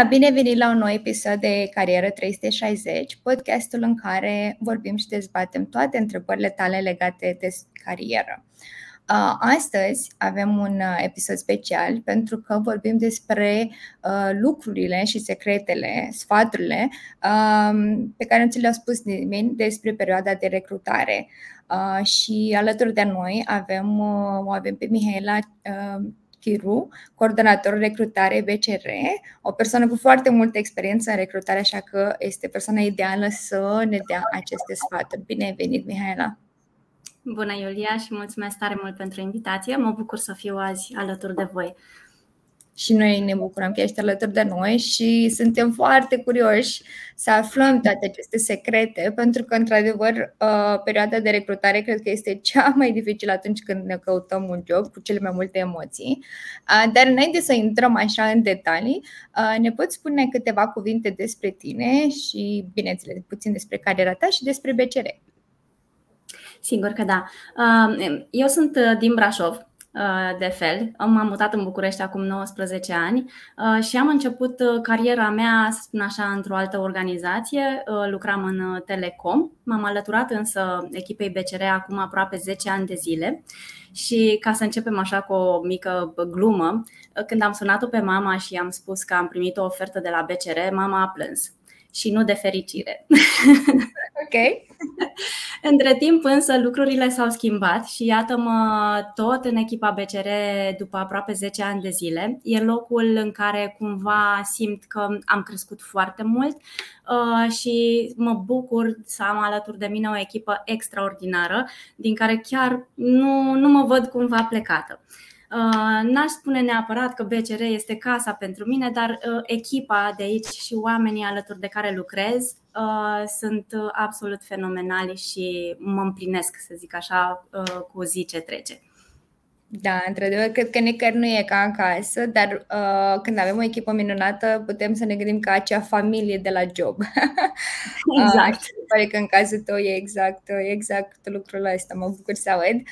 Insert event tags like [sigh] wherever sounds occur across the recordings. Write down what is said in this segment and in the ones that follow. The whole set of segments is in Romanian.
Bună, bine venit la un nou episod de Carieră 360, podcastul în care vorbim și dezbatem toate întrebările tale legate de carieră. Astăzi avem un episod special pentru că vorbim despre lucrurile și secretele, sfaturile pe care nu ți le-au spus nimeni despre perioada de recrutare. Și alături de noi avem, o avem pe Mihaela Chiru, coordonator recrutare BCR, o persoană cu foarte multă experiență în recrutare, așa că este persoana ideală să ne dea aceste sfaturi. Bine ai venit, Mihaela! Bună, Iulia, și mulțumesc tare mult pentru invitație. Mă bucur să fiu azi alături de voi și noi ne bucurăm că ești alături de noi și suntem foarte curioși să aflăm toate aceste secrete, pentru că, într-adevăr, uh, perioada de recrutare cred că este cea [laughs] mai dificilă atunci când ne căutăm un job cu cele mai multe emoții. Uh, dar înainte să intrăm așa în detalii, uh, ne poți spune câteva cuvinte despre tine și, bineînțeles, puțin despre cariera ta și despre BCR. Sigur că da. Eu sunt din Brașov, Uh, de fel. M-am mutat în București acum 19 ani uh, și am început uh, cariera mea, să spun așa, într-o altă organizație. Lucram în Telecom. M-am alăturat însă echipei BCR acum aproape 10 ani de zile. Și ca să începem așa cu o mică glumă, când am sunat-o pe mama și am spus că am primit o ofertă de la BCR, mama a plâns și nu de fericire. [laughs] Ok. [laughs] Între timp însă lucrurile s-au schimbat și iată-mă tot în echipa BCR după aproape 10 ani de zile. E locul în care cumva simt că am crescut foarte mult uh, și mă bucur să am alături de mine o echipă extraordinară din care chiar nu, nu mă văd cumva plecată. Uh, n-aș spune neapărat că BCR este casa pentru mine, dar uh, echipa de aici și oamenii alături de care lucrez uh, sunt absolut fenomenali și mă împlinesc, să zic așa, cu zi ce trece. Da, într-adevăr, cred că nicăieri nu e ca acasă, dar uh, când avem o echipă minunată, putem să ne gândim ca acea familie de la job. [laughs] Exact. uh, pare că în cazul tău e exact, exact lucrul ăsta. Mă bucur să aud.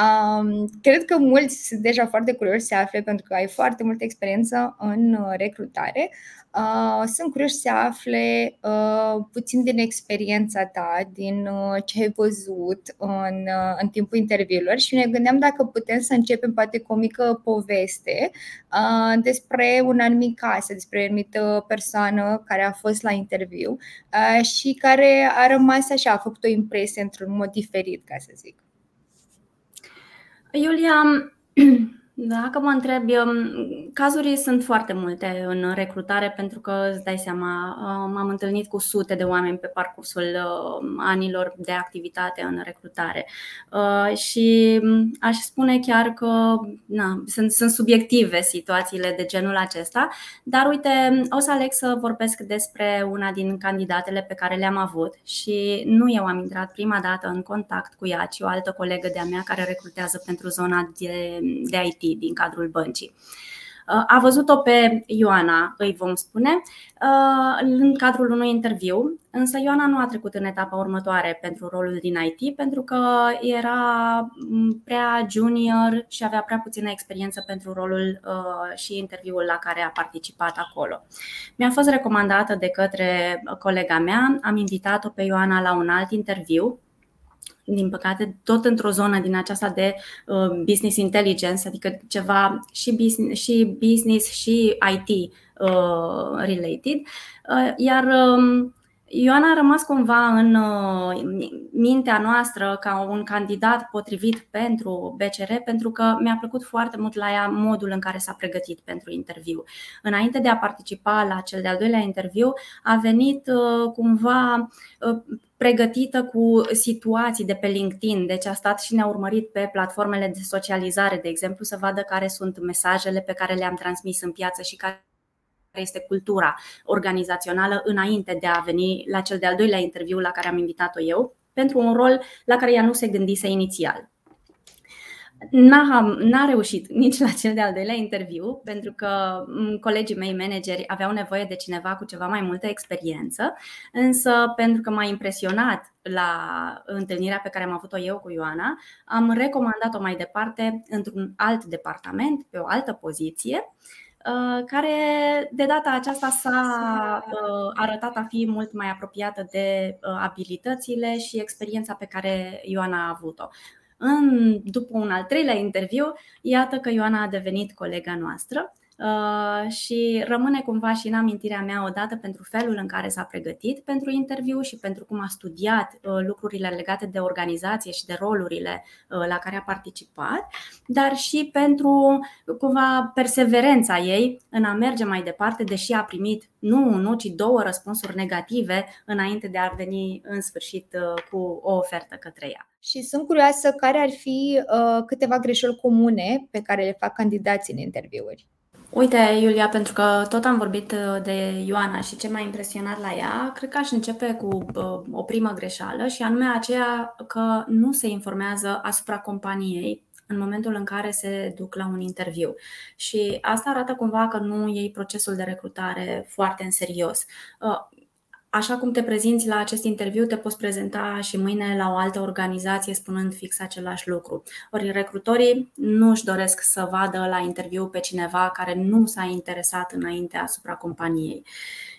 Um, cred că mulți sunt deja foarte curioși să afle pentru că ai foarte multă experiență în uh, recrutare. Uh, sunt curioși să afle uh, puțin din experiența ta, din uh, ce ai văzut în, uh, în timpul interviurilor și ne gândeam dacă putem să începem poate cu o mică poveste uh, despre un anumit caz, despre o anumită persoană care a fost la interviu uh, și care a rămas așa, a făcut o impresie într-un mod diferit, ca să zic. Iulia, [clears throat] dacă mă întrebi, cazuri sunt foarte multe în recrutare pentru că îți dai seama, uh, m-am întâlnit cu sute de oameni pe parcursul uh, anilor de activitate în recrutare. Uh, și aș spune chiar că na, sunt, sunt subiective situațiile de genul acesta, dar uite, o să aleg să vorbesc despre una din candidatele pe care le-am avut și nu eu am intrat prima dată în contact cu ea, ci o altă colegă de-a mea care recrutează pentru zona de, de IT din cadrul băncii. Uh, a văzut-o pe Ioana, îi vom spune, uh, în cadrul unui interviu, însă Ioana nu a trecut în etapa următoare pentru rolul din IT pentru că era mm, prea junior și avea prea puțină experiență pentru rolul uh, și interviul la care a participat acolo. Mi-a fost recomandată de către colega mea, am invitat-o pe Ioana la un alt interviu din păcate, tot într-o zonă din aceasta de uh, business intelligence, adică ceva și business și, business, și IT uh, related. Uh, iar um, Ioana a rămas cumva în mintea noastră ca un candidat potrivit pentru BCR pentru că mi-a plăcut foarte mult la ea modul în care s-a pregătit pentru interviu. Înainte de a participa la cel de-al doilea interviu, a venit cumva pregătită cu situații de pe LinkedIn, deci a stat și ne-a urmărit pe platformele de socializare, de exemplu, să vadă care sunt mesajele pe care le-am transmis în piață și care este cultura organizațională înainte de a veni la cel de-al doilea interviu la care am invitat-o eu, pentru un rol la care ea nu se gândise inițial. N-a, n-a reușit nici la cel de-al doilea interviu, pentru că colegii mei manageri aveau nevoie de cineva cu ceva mai multă experiență, însă pentru că m-a impresionat la întâlnirea pe care am avut-o eu cu Ioana, am recomandat-o mai departe într-un alt departament, pe o altă poziție care de data aceasta s-a arătat a fi mult mai apropiată de abilitățile și experiența pe care Ioana a avut-o. În, după un al treilea interviu, iată că Ioana a devenit colega noastră Uh, și rămâne cumva și în amintirea mea odată pentru felul în care s-a pregătit pentru interviu și pentru cum a studiat uh, lucrurile legate de organizație și de rolurile uh, la care a participat, dar și pentru cumva perseverența ei în a merge mai departe, deși a primit nu unul, ci două răspunsuri negative înainte de a veni în sfârșit cu o ofertă către ea. Și sunt curioasă care ar fi uh, câteva greșeli comune pe care le fac candidații în interviuri. Uite, Iulia, pentru că tot am vorbit uh, de Ioana și ce m-a impresionat la ea, cred că aș începe cu uh, o primă greșeală și anume aceea că nu se informează asupra companiei în momentul în care se duc la un interviu. Și asta arată cumva că nu iei procesul de recrutare foarte în serios. Uh, Așa cum te prezinți la acest interviu, te poți prezenta și mâine la o altă organizație spunând fix același lucru. Ori recrutorii nu își doresc să vadă la interviu pe cineva care nu s-a interesat înainte asupra companiei.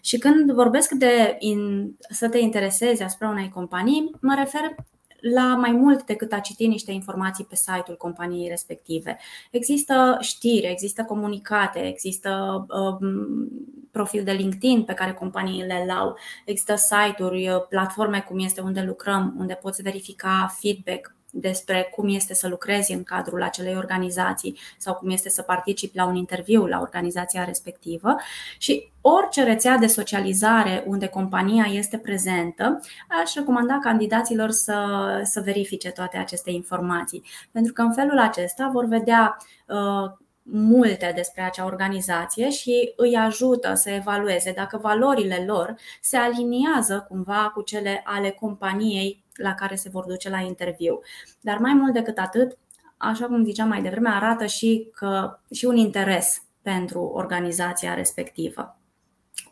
Și când vorbesc de in, să te interesezi asupra unei companii, mă refer la mai mult decât a citi niște informații pe site-ul companiei respective. Există știri, există comunicate, există um, profil de LinkedIn pe care companiile le au, există site-uri, uh, platforme cum este unde lucrăm, unde poți verifica feedback despre cum este să lucrezi în cadrul acelei organizații sau cum este să participi la un interviu la organizația respectivă și orice rețea de socializare unde compania este prezentă, aș recomanda candidaților să, să verifice toate aceste informații. Pentru că în felul acesta vor vedea uh, multe despre acea organizație și îi ajută să evalueze dacă valorile lor se aliniază cumva cu cele ale companiei la care se vor duce la interviu. Dar mai mult decât atât, așa cum ziceam mai devreme, arată și, că, și un interes pentru organizația respectivă.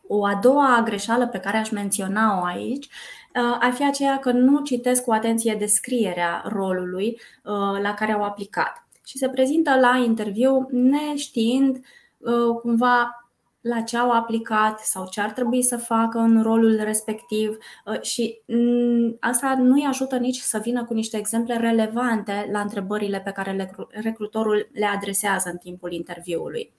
O a doua greșeală pe care aș menționa-o aici uh, ar fi aceea că nu citesc cu atenție descrierea rolului uh, la care au aplicat și se prezintă la interviu neștiind uh, cumva la ce au aplicat sau ce ar trebui să facă în rolul respectiv uh, și mm, asta nu îi ajută nici să vină cu niște exemple relevante la întrebările pe care recrutorul le adresează în timpul interviului.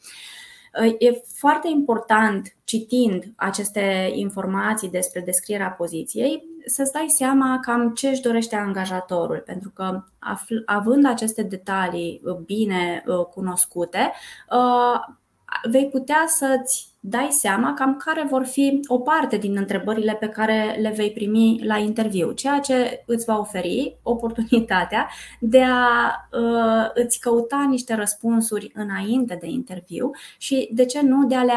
E foarte important, citind aceste informații despre descrierea poziției, să-ți dai seama cam ce își dorește angajatorul, pentru că având aceste detalii uh, bine uh, cunoscute, uh, vei putea să-ți dai seama cam care vor fi o parte din întrebările pe care le vei primi la interviu, ceea ce îți va oferi oportunitatea de a uh, îți căuta niște răspunsuri înainte de interviu și, de ce nu, de a le,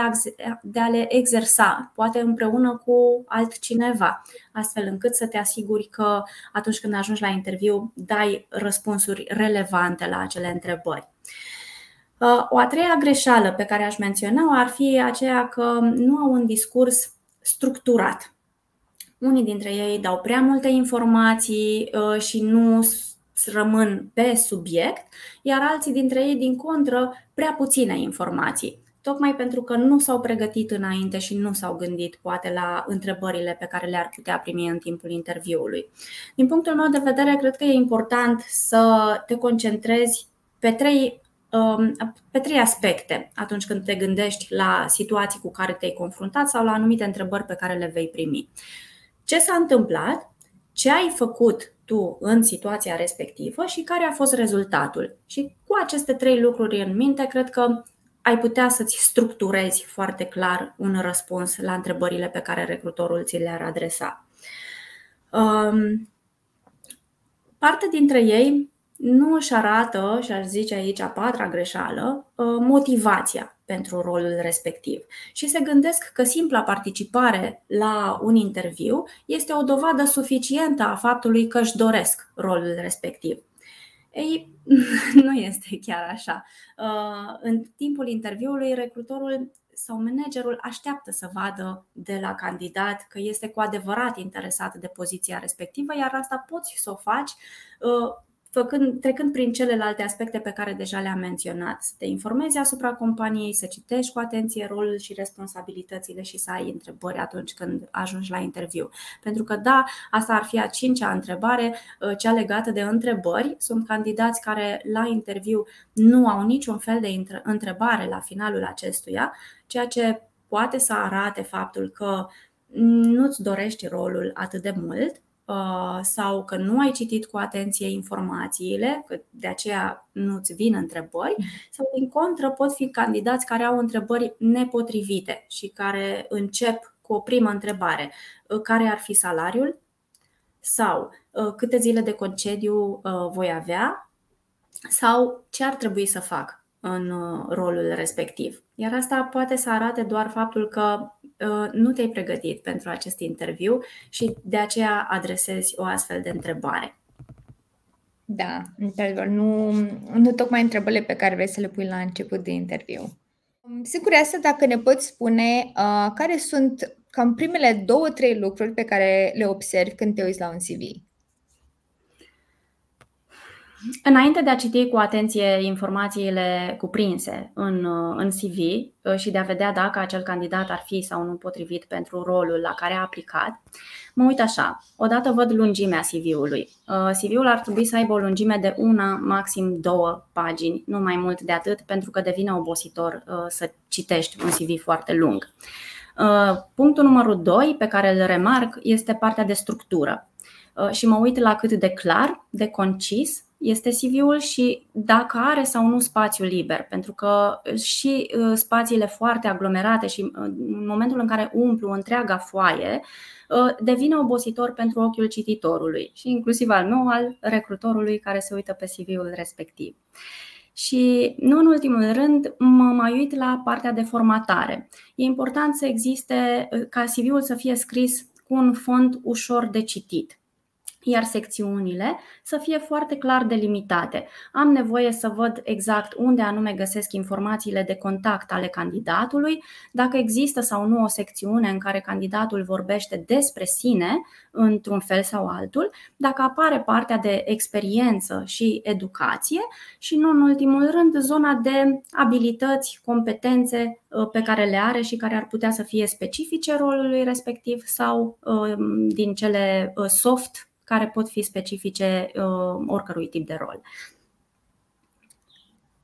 de a le exersa, poate împreună cu altcineva, astfel încât să te asiguri că atunci când ajungi la interviu dai răspunsuri relevante la acele întrebări. Uh, o a treia greșeală pe care aș menționa ar fi aceea că nu au un discurs structurat. Unii dintre ei dau prea multe informații uh, și nu rămân pe subiect, iar alții dintre ei, din contră, prea puține informații tocmai pentru că nu s-au pregătit înainte și nu s-au gândit poate la întrebările pe care le-ar putea primi în timpul interviului. Din punctul meu de vedere, cred că e important să te concentrezi pe trei Um, pe trei aspecte atunci când te gândești la situații cu care te-ai confruntat sau la anumite întrebări pe care le vei primi. Ce s-a întâmplat, ce ai făcut tu în situația respectivă și care a fost rezultatul. Și cu aceste trei lucruri în minte, cred că ai putea să-ți structurezi foarte clar un răspuns la întrebările pe care recrutorul ți le-ar adresa. Um, parte dintre ei nu își arată, și aș zice aici a patra greșeală, uh, motivația pentru rolul respectiv și se gândesc că simpla participare la un interviu este o dovadă suficientă a faptului că își doresc rolul respectiv. Ei, [laughs] nu este chiar așa. Uh, în timpul interviului, recrutorul sau managerul așteaptă să vadă de la candidat că este cu adevărat interesat de poziția respectivă, iar asta poți să o faci uh, făcând, trecând prin celelalte aspecte pe care deja le-am menționat. Să te informezi asupra companiei, să citești cu atenție rolul și responsabilitățile și să ai întrebări atunci când ajungi la interviu. Pentru că, da, asta ar fi a cincea întrebare, uh, cea legată de întrebări. Sunt candidați care la interviu nu au niciun fel de întrebare la finalul acestuia, ceea ce poate să arate faptul că nu-ți dorești rolul atât de mult Uh, sau că nu ai citit cu atenție informațiile, că de aceea nu-ți vin întrebări, sau din contră pot fi candidați care au întrebări nepotrivite și care încep cu o primă întrebare. Uh, care ar fi salariul? Sau uh, câte zile de concediu voi avea? Sau ce ar trebui să fac în rolul respectiv? Iar asta poate să arate doar faptul că Uh, nu te-ai pregătit pentru acest interviu și de aceea adresezi o astfel de întrebare. Da, într-adevăr, nu, nu tocmai întrebările pe care vrei să le pui la început de interviu. Sunt curioasă dacă ne poți spune uh, care sunt cam primele două, trei lucruri pe care le observi când te uiți la un CV. Înainte de a citi cu atenție informațiile cuprinse în, în CV uh, și de a vedea dacă acel candidat ar fi sau nu potrivit pentru rolul la care a aplicat, mă uit așa. Odată văd lungimea CV-ului. Uh, CV-ul ar trebui să aibă o lungime de una, maxim două pagini, nu mai mult de atât, pentru că devine obositor uh, să citești un CV foarte lung. Punctul numărul 2 pe care îl remarc este partea de structură și mă uit la cât de clar, de concis este CV-ul și dacă are sau nu spațiu liber, pentru că și uh, spațiile foarte aglomerate și uh, în momentul în care umplu întreaga foaie, uh, devine obositor pentru ochiul cititorului și inclusiv al meu, al recrutorului care se uită pe CV-ul respectiv. Și nu în ultimul rând, mă mai uit la partea de formatare. E important să existe, ca CV-ul să fie scris cu un font ușor de citit iar secțiunile să fie foarte clar delimitate. Am nevoie să văd exact unde anume găsesc informațiile de contact ale candidatului, dacă există sau nu o secțiune în care candidatul vorbește despre sine, într-un fel sau altul, dacă apare partea de experiență și educație și, nu în ultimul rând, zona de abilități, competențe uh, pe care le are și care ar putea să fie specifice rolului respectiv sau uh, din cele uh, soft care pot fi specifice uh, oricărui tip de rol.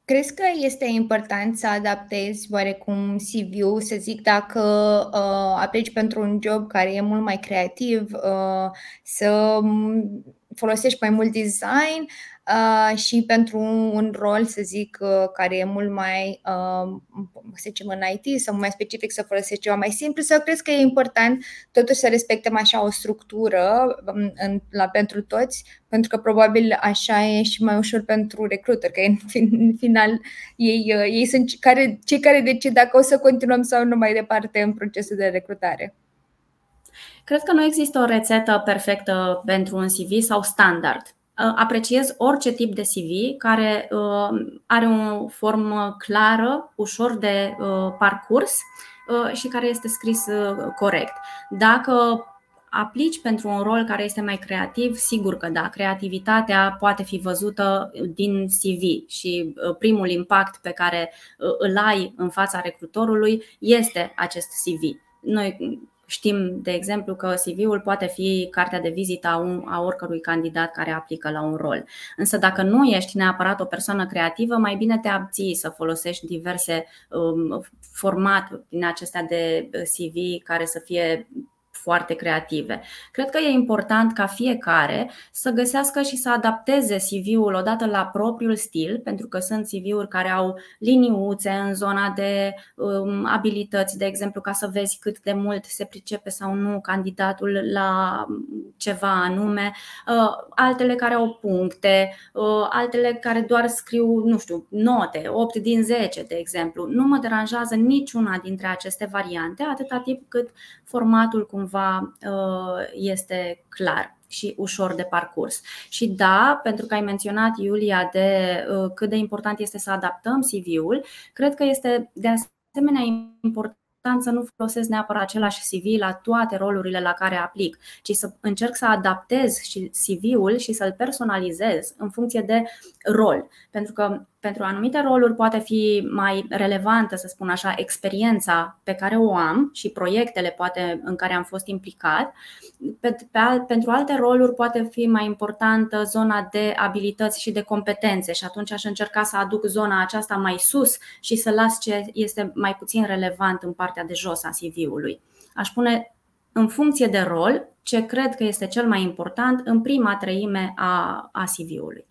Crezi că este important să adaptezi oarecum CV-ul, să zic, dacă uh, aplici pentru un job care e mult mai creativ, uh, să folosești mai mult design uh, și pentru un rol, să zic, uh, care e mult mai, uh, să zicem, în IT sau mai specific să folosești ceva mai simplu sau crezi că e important totuși să respectăm așa o structură um, în, la, pentru toți, pentru că probabil așa e și mai ușor pentru recruiter, că în, în final ei, uh, ei sunt care, cei care decid dacă o să continuăm sau nu mai departe în procesul de recrutare. Cred că nu există o rețetă perfectă pentru un CV sau standard. Uh, apreciez orice tip de CV care uh, are o formă clară, ușor de uh, parcurs și care este scris corect. Dacă aplici pentru un rol care este mai creativ, sigur că da, creativitatea poate fi văzută din CV și primul impact pe care îl ai în fața recrutorului este acest CV. Noi Știm, de exemplu, că CV-ul poate fi cartea de vizită a, un, a oricărui candidat care aplică la un rol. Însă dacă nu ești neapărat o persoană creativă, mai bine te abții să folosești diverse um, formate din acestea de CV care să fie foarte creative. Cred că e important ca fiecare să găsească și să adapteze CV-ul odată la propriul stil, pentru că sunt CV-uri care au liniuțe în zona de um, abilități, de exemplu, ca să vezi cât de mult se pricepe sau nu candidatul la ceva anume, uh, altele care au puncte, uh, altele care doar scriu, nu știu, note, 8 din 10, de exemplu. Nu mă deranjează niciuna dintre aceste variante, atâta timp cât formatul cumva uh, este clar și ușor de parcurs. Și da, pentru că ai menționat, Iulia, de cât de important este să adaptăm CV-ul, cred că este de asemenea important important să nu folosesc neapărat același CV la toate rolurile la care aplic, ci să încerc să adaptez și CV-ul și să-l personalizez în funcție de rol. Pentru că pentru anumite roluri poate fi mai relevantă, să spun așa, experiența pe care o am și proiectele poate în care am fost implicat. Pe, pe, pentru alte roluri poate fi mai importantă zona de abilități și de competențe și atunci aș încerca să aduc zona aceasta mai sus și să las ce este mai puțin relevant în partea de jos a CV-ului. Aș pune în funcție de rol ce cred că este cel mai important în prima treime a, a CV-ului.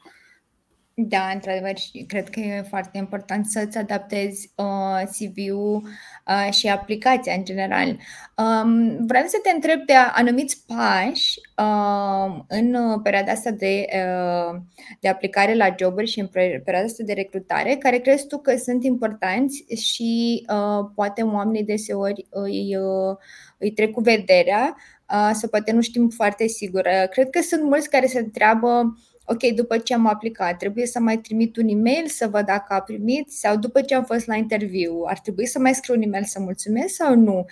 Da, într-adevăr, și cred că e foarte important să-ți adaptezi uh, CV-ul uh, și aplicația în general. Um, vreau să te întreb de anumiți pași uh, în perioada asta de, uh, de aplicare la joburi și în perioada asta de recrutare, care crezi tu că sunt importanți și uh, poate oamenii deseori îi, uh, îi trec cu vederea uh, sau poate nu știm foarte sigur. Cred că sunt mulți care se întreabă ok, după ce am aplicat, trebuie să mai trimit un e-mail să văd dacă a primit sau după ce am fost la interviu, ar trebui să mai scriu un e-mail să mulțumesc sau nu?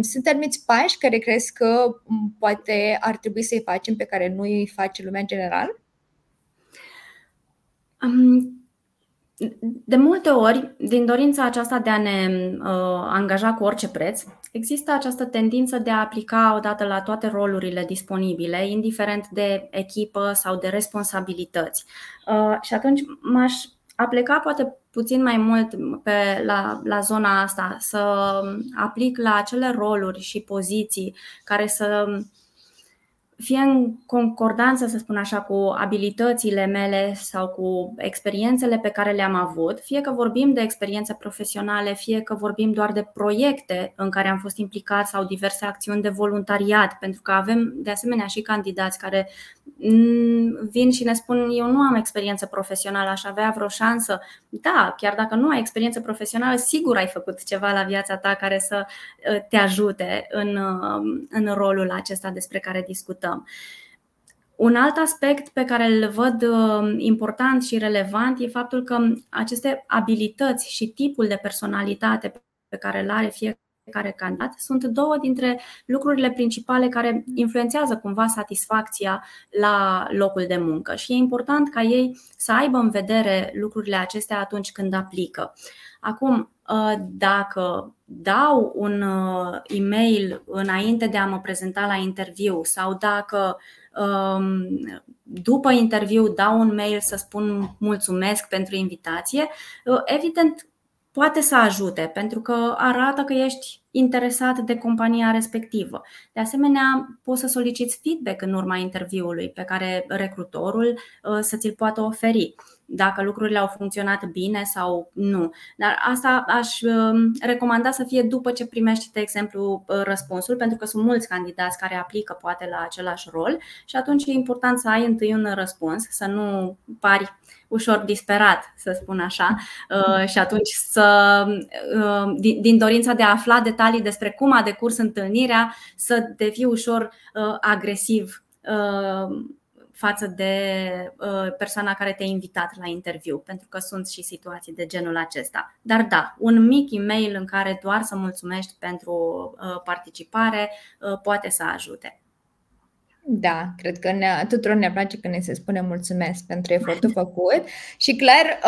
Sunt anumiți pași care crezi că poate ar trebui să-i facem pe care nu îi face lumea în general? Um, de multe ori, din dorința aceasta de a ne uh, angaja cu orice preț, există această tendință de a aplica odată la toate rolurile disponibile, indiferent de echipă sau de responsabilități. Uh, și atunci m-aș apleca poate puțin mai mult pe, la, la zona asta, să aplic la acele roluri și poziții care să fie în concordanță, să spun așa, cu abilitățile mele sau cu experiențele pe care le-am avut, fie că vorbim de experiențe profesionale, fie că vorbim doar de proiecte în care am fost implicat sau diverse acțiuni de voluntariat, pentru că avem de asemenea și candidați care mm, vin și ne spun eu nu am experiență profesională, aș avea vreo șansă. Da, chiar dacă nu ai experiență profesională, sigur ai făcut ceva la viața ta care să uh, te ajute în, uh, în rolul acesta despre care discutăm discutăm. Un alt aspect pe care îl văd uh, important și relevant e faptul că aceste abilități și tipul de personalitate pe care îl are fiecare candidat sunt două dintre lucrurile principale care influențează cumva satisfacția la locul de muncă și e important ca ei să aibă în vedere lucrurile acestea atunci când aplică. Acum, uh, dacă dau un uh, e-mail înainte de a mă prezenta la interviu sau dacă um, după interviu dau un mail să spun mulțumesc pentru invitație, uh, evident poate să ajute pentru că arată că ești interesat de compania respectivă. De asemenea, poți să soliciți feedback în urma interviului pe care recrutorul să ți-l poată oferi dacă lucrurile au funcționat bine sau nu. Dar asta aș um, recomanda să fie după ce primești, de exemplu, uh, răspunsul, pentru că sunt mulți candidați care aplică poate la același rol și atunci e important să ai întâi un răspuns, să nu pari ușor disperat, să spun așa, uh, și atunci să, uh, din dorința de a afla detalii despre cum a decurs întâlnirea, să devii ușor agresiv față de uh, persoana care te-a invitat la interviu, pentru că sunt și situații de genul acesta. Dar da, un mic e-mail în care doar să mulțumești pentru uh, participare uh, poate să ajute. Da, cred că ne, tuturor ne place când ne se spune mulțumesc pentru efortul făcut [laughs] și clar,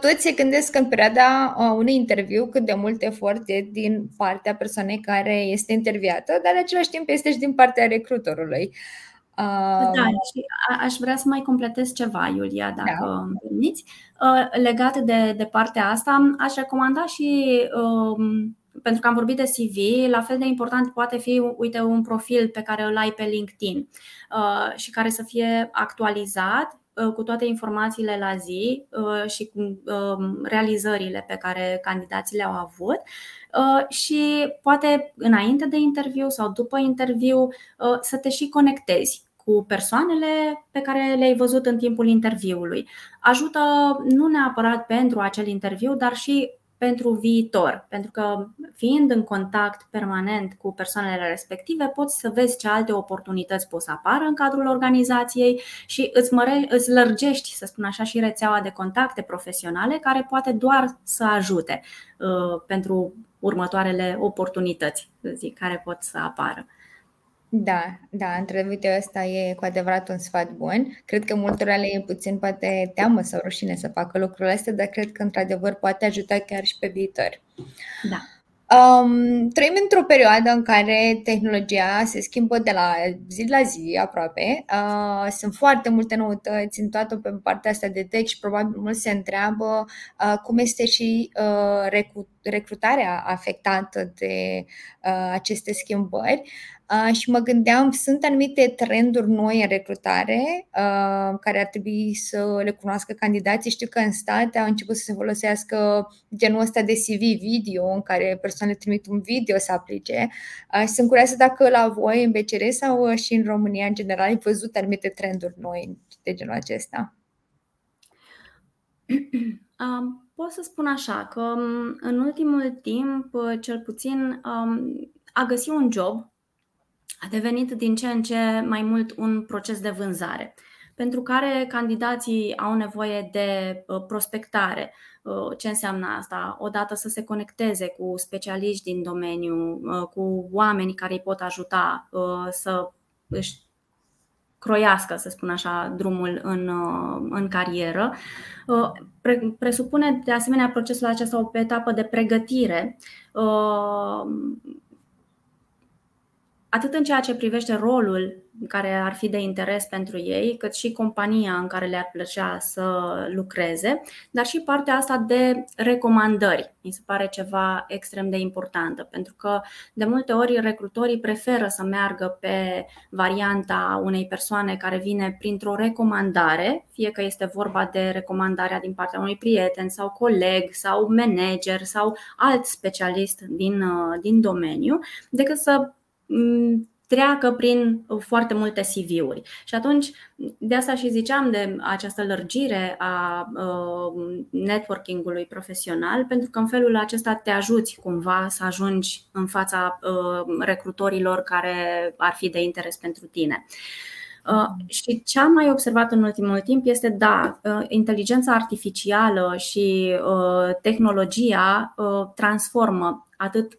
toți se gândesc în perioada unui interviu cât de mult efort e din partea persoanei care este interviată, dar în același timp este și din partea recrutorului. Da, și aș vrea să mai completez ceva, Iulia, dacă da. îmi permiți. Uh, legat de, de partea asta, aș recomanda și um, pentru că am vorbit de CV, la fel de important poate fi, uite, un profil pe care îl ai pe LinkedIn uh, și care să fie actualizat uh, cu toate informațiile la zi și cu um, realizările pe care candidații le-au avut și poate înainte de interviu sau după interviu să te și conectezi cu persoanele pe care le-ai văzut în timpul interviului. Ajută nu neapărat pentru acel interviu, dar și pentru viitor, pentru că fiind în contact permanent cu persoanele respective, poți să vezi ce alte oportunități pot să apară în cadrul organizației și îți, măre, îți lărgești, să spun așa, și rețeaua de contacte profesionale care poate doar să ajute uh, pentru următoarele oportunități zic, care pot să apară. Da, da, într-adevăr, ăsta e cu adevărat un sfat bun. Cred că multora le e puțin poate teamă sau rușine să facă lucrurile astea, dar cred că într-adevăr poate ajuta chiar și pe viitor. Da. Um, trăim într-o perioadă în care tehnologia se schimbă de la zi la zi aproape. Uh, sunt foarte multe noutăți în toată pe partea asta de tech și probabil mulți se întreabă uh, cum este și uh, recrutarea afectată de uh, aceste schimbări. Uh, și mă gândeam, sunt anumite trenduri noi în recrutare uh, care ar trebui să le cunoască candidații. Știu că în state au început să se folosească genul ăsta de CV video în care persoanele trimit un video să aplice. Uh, sunt curioasă dacă la voi în BCR sau și în România în general ai văzut anumite trenduri noi de genul acesta. [clears throat] Um, pot să spun așa că um, în ultimul timp, cel puțin, um, a găsi un job a devenit din ce în ce mai mult un proces de vânzare, pentru care candidații au nevoie de uh, prospectare. Uh, ce înseamnă asta? Odată să se conecteze cu specialiști din domeniu, uh, cu oameni care îi pot ajuta să își croiască, să spun așa, drumul în, în carieră. Presupune de asemenea procesul acesta o etapă de pregătire atât în ceea ce privește rolul care ar fi de interes pentru ei, cât și compania în care le-ar plăcea să lucreze, dar și partea asta de recomandări. Mi se pare ceva extrem de importantă, pentru că de multe ori recrutorii preferă să meargă pe varianta unei persoane care vine printr-o recomandare, fie că este vorba de recomandarea din partea unui prieten sau coleg sau manager sau alt specialist din, din domeniu, decât să Mm, treacă prin foarte multe CV-uri. Și atunci, de asta și ziceam de această lărgire a uh, networking-ului profesional, pentru că în felul acesta te ajuți cumva să ajungi în fața uh, recrutorilor care ar fi de interes pentru tine. Uh, și ce am mai observat în ultimul timp este, da, inteligența artificială și tehnologia transformă atât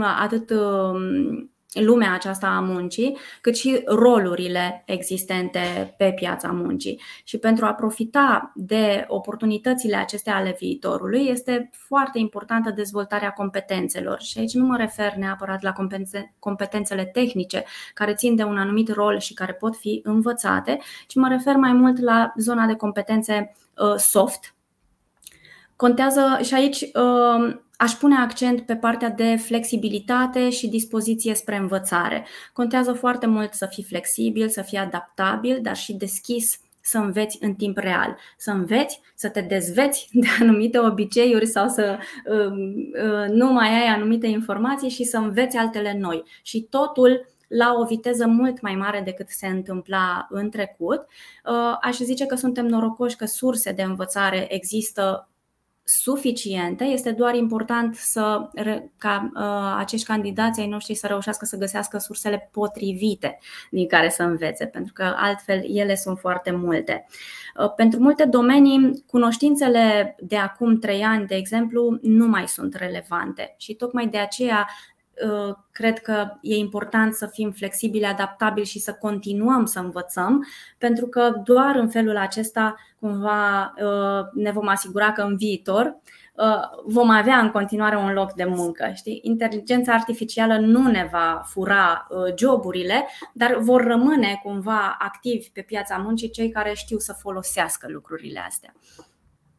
atât um, lumea aceasta a muncii, cât și rolurile existente pe piața muncii. Și pentru a profita de oportunitățile acestea ale viitorului, este foarte importantă dezvoltarea competențelor. Și aici nu mă refer neapărat la competențele tehnice care țin de un anumit rol și care pot fi învățate, ci mă refer mai mult la zona de competențe uh, soft. Contează și aici uh, Aș pune accent pe partea de flexibilitate și dispoziție spre învățare. Contează foarte mult să fii flexibil, să fii adaptabil, dar și deschis să înveți în timp real, să înveți, să te dezveți [laughs] de anumite obiceiuri sau să uh, uh, nu mai ai anumite informații și să înveți altele noi. Și totul la o viteză mult mai mare decât se întâmpla în trecut. Uh, aș zice că suntem norocoși că surse de învățare există suficiente, este doar important să, ca uh, acești candidați ai noștri să reușească să găsească sursele potrivite din care să învețe, pentru că altfel ele sunt foarte multe. Uh, pentru multe domenii, cunoștințele de acum trei ani, de exemplu, nu mai sunt relevante și tocmai de aceea Uh, cred că e important să fim flexibili, adaptabili și să continuăm să învățăm, pentru că doar în felul acesta cumva uh, ne vom asigura că în viitor uh, vom avea în continuare un loc de muncă. Știi? Inteligența artificială nu ne va fura joburile, dar vor rămâne cumva activi pe piața muncii cei care știu să folosească lucrurile astea.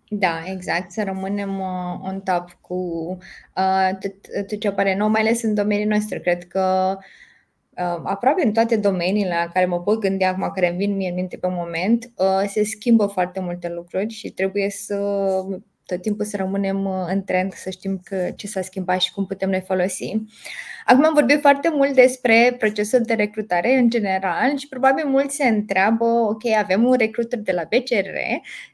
Da, exact, să rămânem uh, on top cu uh, tot, tot ce apare nou, mai ales în domeniul nostru. Cred că uh, aproape în toate domeniile la care mă pot gândi acum, care îmi vin mie în minte pe moment, uh, se schimbă foarte multe lucruri și trebuie să tot timpul să rămânem uh, în trend, să știm că ce s-a schimbat și cum putem noi folosi. Acum am vorbit foarte mult despre procesul de recrutare în general și probabil mulți se întreabă, ok, avem un recruiter de la BCR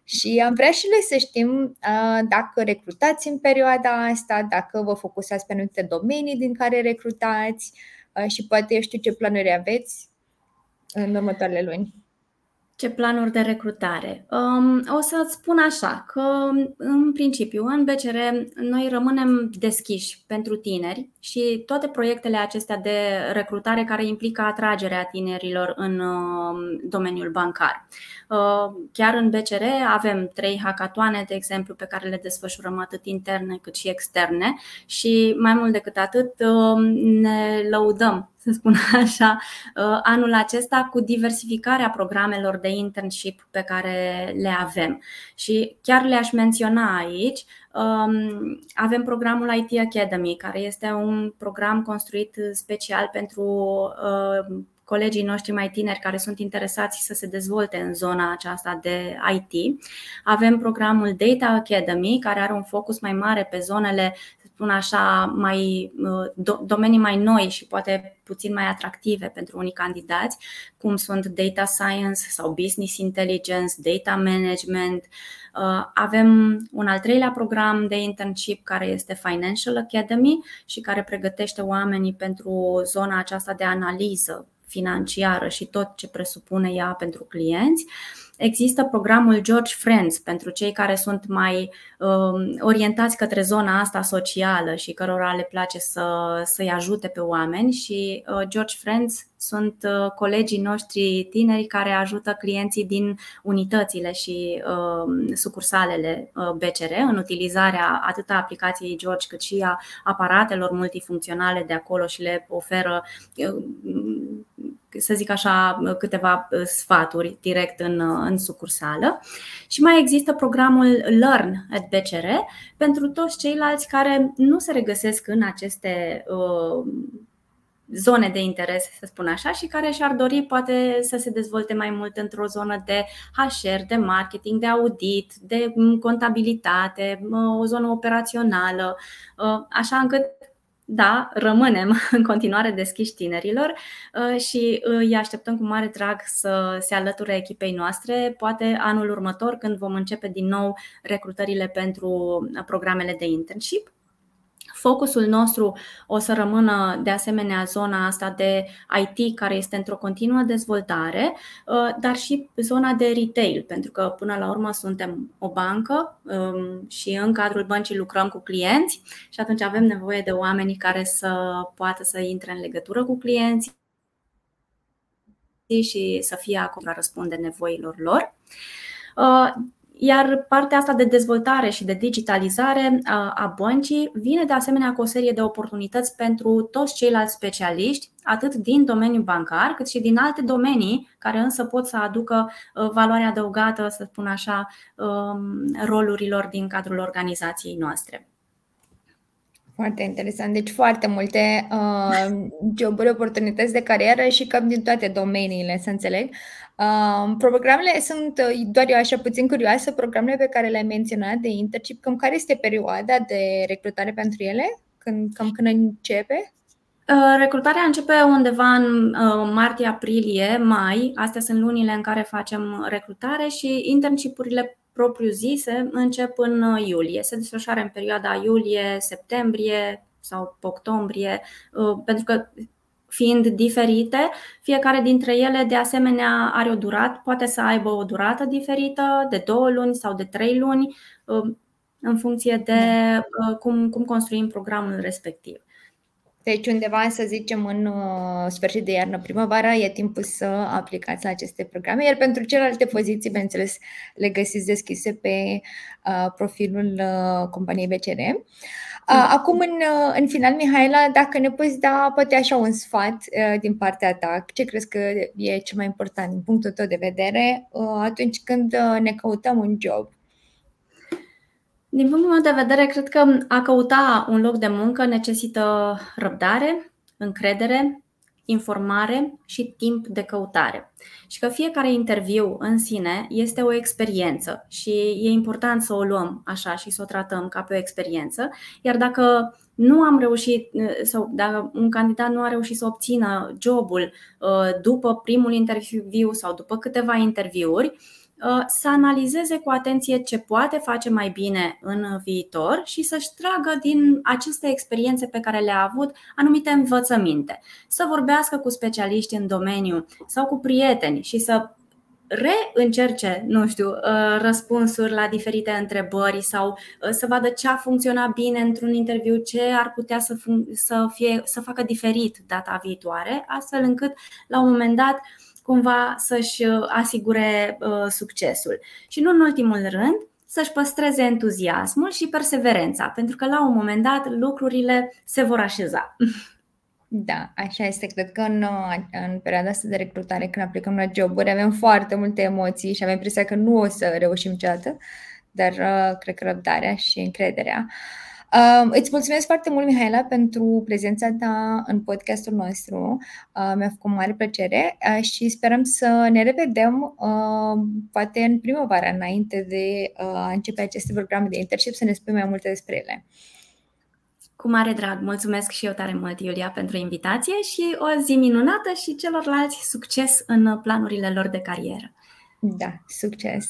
și am vrea și noi să știm uh, dacă recrutați în perioada asta, dacă vă focusați pe anumite domenii din care recrutați uh, și poate eu știu ce planuri aveți în următoarele luni. Ce planuri de recrutare? Um, o să-ți spun așa, că în principiu în BCR noi rămânem deschiși pentru tineri și toate proiectele acestea de recrutare care implică atragerea tinerilor în um, domeniul bancar. Uh, chiar în BCR avem trei hackatoane, de exemplu, pe care le desfășurăm atât interne cât și externe și mai mult decât atât um, ne lăudăm să spun [laughs] așa, uh, anul acesta cu diversificarea programelor de internship pe care le avem. Și chiar le-aș menționa aici, um, avem programul IT Academy, care este un program construit special pentru uh, colegii noștri mai tineri care sunt interesați să se dezvolte în zona aceasta de IT. Avem programul Data Academy, care are un focus mai mare pe zonele spun așa, mai, uh, domenii mai noi și poate puțin mai atractive pentru unii candidați, cum sunt data science sau business intelligence, data management. Uh, avem un al treilea program de internship care este Financial Academy și care pregătește oamenii pentru zona aceasta de analiză financiară și tot ce presupune ea pentru clienți. Există programul George Friends pentru cei care sunt mai um, orientați către zona asta socială și cărora le place să, să-i ajute pe oameni și uh, George Friends sunt uh, colegii noștri tineri care ajută clienții din unitățile și uh, sucursalele uh, BCR în utilizarea atât a aplicației George cât și a aparatelor multifuncționale de acolo și le oferă să zic așa, câteva sfaturi direct în, în sucursală. Și mai există programul Learn at BCR pentru toți ceilalți care nu se regăsesc în aceste uh, zone de interes, să spun așa, și care și-ar dori poate să se dezvolte mai mult într-o zonă de HR, de marketing, de audit, de contabilitate, o zonă operațională, ă, așa încât da, rămânem [laughs] în continuare deschiși tinerilor ă, și îi așteptăm cu mare drag să se alăture echipei noastre, poate anul următor când vom începe din nou recrutările pentru programele de internship. Focusul nostru o să rămână de asemenea zona asta de IT care este într-o continuă dezvoltare, uh, dar și zona de retail, pentru că până la urmă suntem o bancă um, și în cadrul băncii lucrăm cu clienți și atunci avem nevoie de oameni care să poată să intre în legătură cu clienți și să fie acolo la răspunde nevoilor lor. Uh, iar partea asta de dezvoltare și de digitalizare a băncii vine de asemenea cu o serie de oportunități pentru toți ceilalți specialiști, atât din domeniul bancar, cât și din alte domenii care însă pot să aducă uh, valoare adăugată, să spun așa, um, rolurilor din cadrul organizației noastre. Foarte interesant. Deci foarte multe uh, joburi, oportunități de carieră și cam din toate domeniile, să înțeleg. Uh, programele sunt, uh, doar eu așa puțin curioasă, programele pe care le-ai menționat de internship, cam care este perioada de recrutare pentru ele? Când, cam când începe? Uh, recrutarea începe undeva în uh, martie, aprilie, mai. Astea sunt lunile în care facem recrutare și internshipurile propriu-zise încep în uh, iulie. Se desfășoară în perioada iulie-septembrie sau octombrie, uh, pentru că fiind diferite, fiecare dintre ele de asemenea are o durată, poate să aibă o durată diferită de două luni sau de trei luni, uh, în funcție de da. cum, cum construim programul respectiv. Deci undeva, să zicem, în uh, sfârșit de iarnă, primăvară, e timpul să aplicați la aceste programe, iar pentru celelalte poziții, bineînțeles, le găsiți deschise pe uh, profilul uh, companiei BCR. Uh, mm. acum, în, uh, în final, Mihaela, dacă ne poți da poate așa un sfat uh, din partea ta, ce crezi că e cel mai important din punctul tău de vedere uh, atunci când uh, ne căutăm un job? Din punctul meu de vedere, cred că a căuta un loc de muncă necesită răbdare, încredere, informare și timp de căutare. Și că fiecare interviu în sine este o experiență și e important să o luăm așa și să o tratăm ca pe o experiență. Iar dacă nu am reușit sau dacă un candidat nu a reușit să obțină jobul uh, după primul interviu sau după câteva interviuri, Uh, să analizeze cu atenție ce poate face mai bine în viitor și să-și tragă din aceste experiențe pe care le-a avut anumite învățăminte. Să vorbească cu specialiști în domeniu sau cu prieteni și să reîncerce, nu știu, uh, răspunsuri la diferite întrebări sau uh, să vadă ce a funcționat bine într-un interviu, ce ar putea să, fun- să, fie, să facă diferit data viitoare, astfel încât la un moment dat cumva să-și uh, asigure uh, succesul. Și nu în ultimul rând, să-și păstreze entuziasmul și perseverența, pentru că la un moment dat lucrurile se vor așeza. Da, așa este. Cred că în, uh, în perioada asta de recrutare, când aplicăm la joburi, avem foarte multe emoții și avem impresia că nu o să reușim niciodată, dar uh, cred că răbdarea și încrederea uh, Uh, îți mulțumesc foarte mult, Mihaela, pentru prezența ta în podcastul nostru. Uh, mi-a făcut mare plăcere uh, și sperăm să ne revedem uh, poate în primăvară, înainte de uh, a începe aceste programe de internship, să ne spui mai multe despre ele. Cu mare drag, mulțumesc și eu tare mult, Iulia, pentru invitație și o zi minunată și celorlalți succes în planurile lor de carieră. Da, succes!